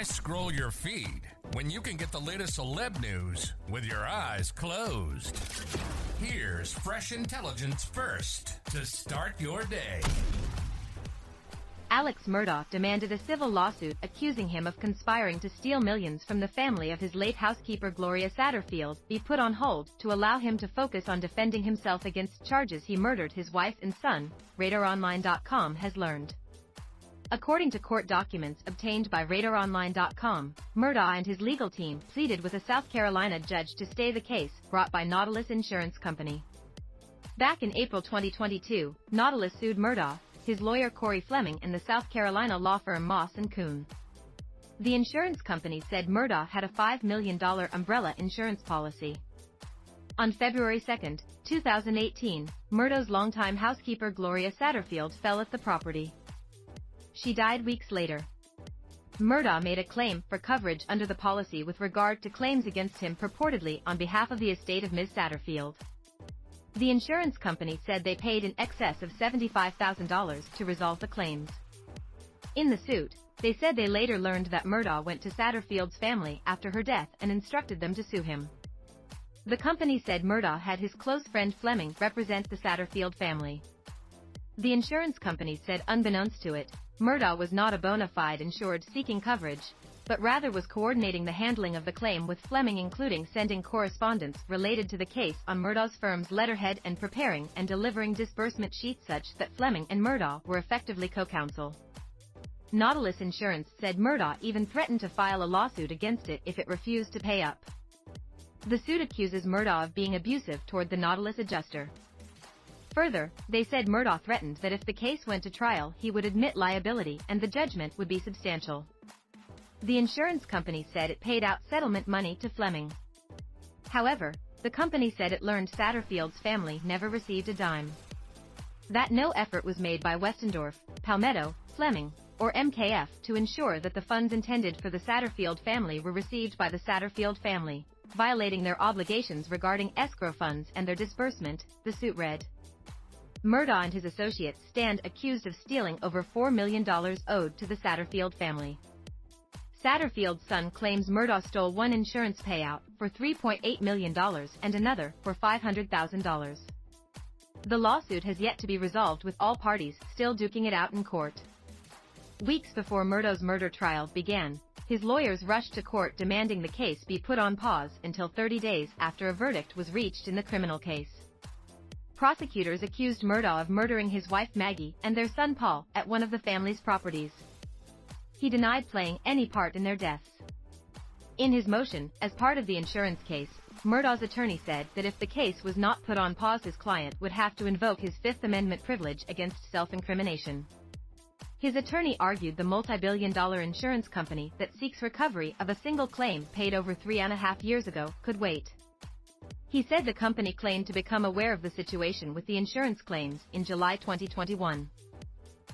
Why scroll your feed when you can get the latest celeb news with your eyes closed? Here's fresh intelligence first to start your day. Alex Murdaugh demanded a civil lawsuit accusing him of conspiring to steal millions from the family of his late housekeeper Gloria Satterfield be put on hold to allow him to focus on defending himself against charges he murdered his wife and son, RadarOnline.com has learned. According to court documents obtained by RadarOnline.com, Murdaugh and his legal team pleaded with a South Carolina judge to stay the case brought by Nautilus Insurance Company. Back in April 2022, Nautilus sued Murdaugh, his lawyer Corey Fleming and the South Carolina law firm Moss & Kuhn. The insurance company said Murdaugh had a $5 million umbrella insurance policy. On February 2, 2018, Murdaugh's longtime housekeeper Gloria Satterfield fell at the property. She died weeks later. Murdaugh made a claim for coverage under the policy with regard to claims against him purportedly on behalf of the estate of Ms. Satterfield. The insurance company said they paid in excess of $75,000 to resolve the claims. In the suit, they said they later learned that Murdaugh went to Satterfield's family after her death and instructed them to sue him. The company said Murdaugh had his close friend Fleming represent the Satterfield family. The insurance company said unbeknownst to it, Murdaugh was not a bona fide insured seeking coverage, but rather was coordinating the handling of the claim with Fleming including sending correspondence related to the case on Murdaugh's firm's letterhead and preparing and delivering disbursement sheets such that Fleming and Murdaugh were effectively co-counsel. Nautilus Insurance said Murdaugh even threatened to file a lawsuit against it if it refused to pay up. The suit accuses Murdaugh of being abusive toward the Nautilus adjuster. Further, they said Murdaugh threatened that if the case went to trial he would admit liability and the judgment would be substantial. The insurance company said it paid out settlement money to Fleming. However, the company said it learned Satterfield's family never received a dime. That no effort was made by Westendorf, Palmetto, Fleming, or MKF to ensure that the funds intended for the Satterfield family were received by the Satterfield family, violating their obligations regarding escrow funds and their disbursement, the suit read. Murdaugh and his associates stand accused of stealing over $4 million owed to the Satterfield family. Satterfield's son claims Murdaugh stole one insurance payout for $3.8 million and another for $500,000. The lawsuit has yet to be resolved with all parties still duking it out in court. Weeks before Murdaugh's murder trial began, his lawyers rushed to court demanding the case be put on pause until 30 days after a verdict was reached in the criminal case. Prosecutors accused Murdaugh of murdering his wife Maggie and their son Paul at one of the family's properties. He denied playing any part in their deaths. In his motion, as part of the insurance case, Murdaugh's attorney said that if the case was not put on pause his client would have to invoke his Fifth Amendment privilege against self-incrimination. His attorney argued the multi-billion dollar insurance company that seeks recovery of a single claim paid over three and a half years ago could wait. He said the company claimed to become aware of the situation with the insurance claims in July 2021.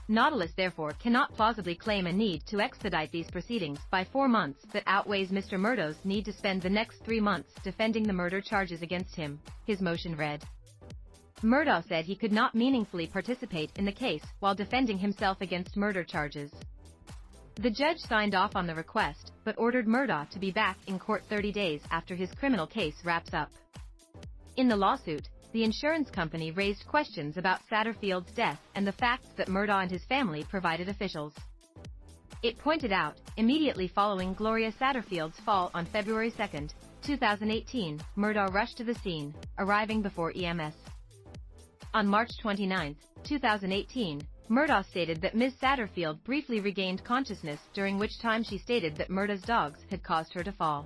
Nautilus therefore cannot plausibly claim a need to expedite these proceedings by four months that outweighs Mr. Murdaugh's need to spend the next three months defending the murder charges against him, his motion read. Murdaugh said he could not meaningfully participate in the case while defending himself against murder charges. The judge signed off on the request, but ordered Murdaugh to be back in court 30 days after his criminal case wraps up. In the lawsuit, the insurance company raised questions about Satterfield's death and the fact that Murdaugh and his family provided officials. It pointed out, immediately following Gloria Satterfield's fall on February 2, 2018, Murdaugh rushed to the scene, arriving before EMS. On March 29, 2018, Murdaugh stated that Ms. Satterfield briefly regained consciousness during which time she stated that Murdaugh's dogs had caused her to fall.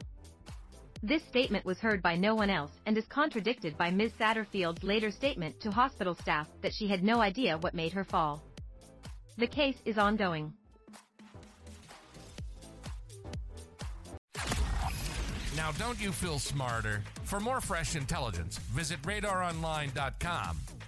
This statement was heard by no one else and is contradicted by Ms. Satterfield's later statement to hospital staff that she had no idea what made her fall. The case is ongoing. Now, don't you feel smarter? For more fresh intelligence, visit radaronline.com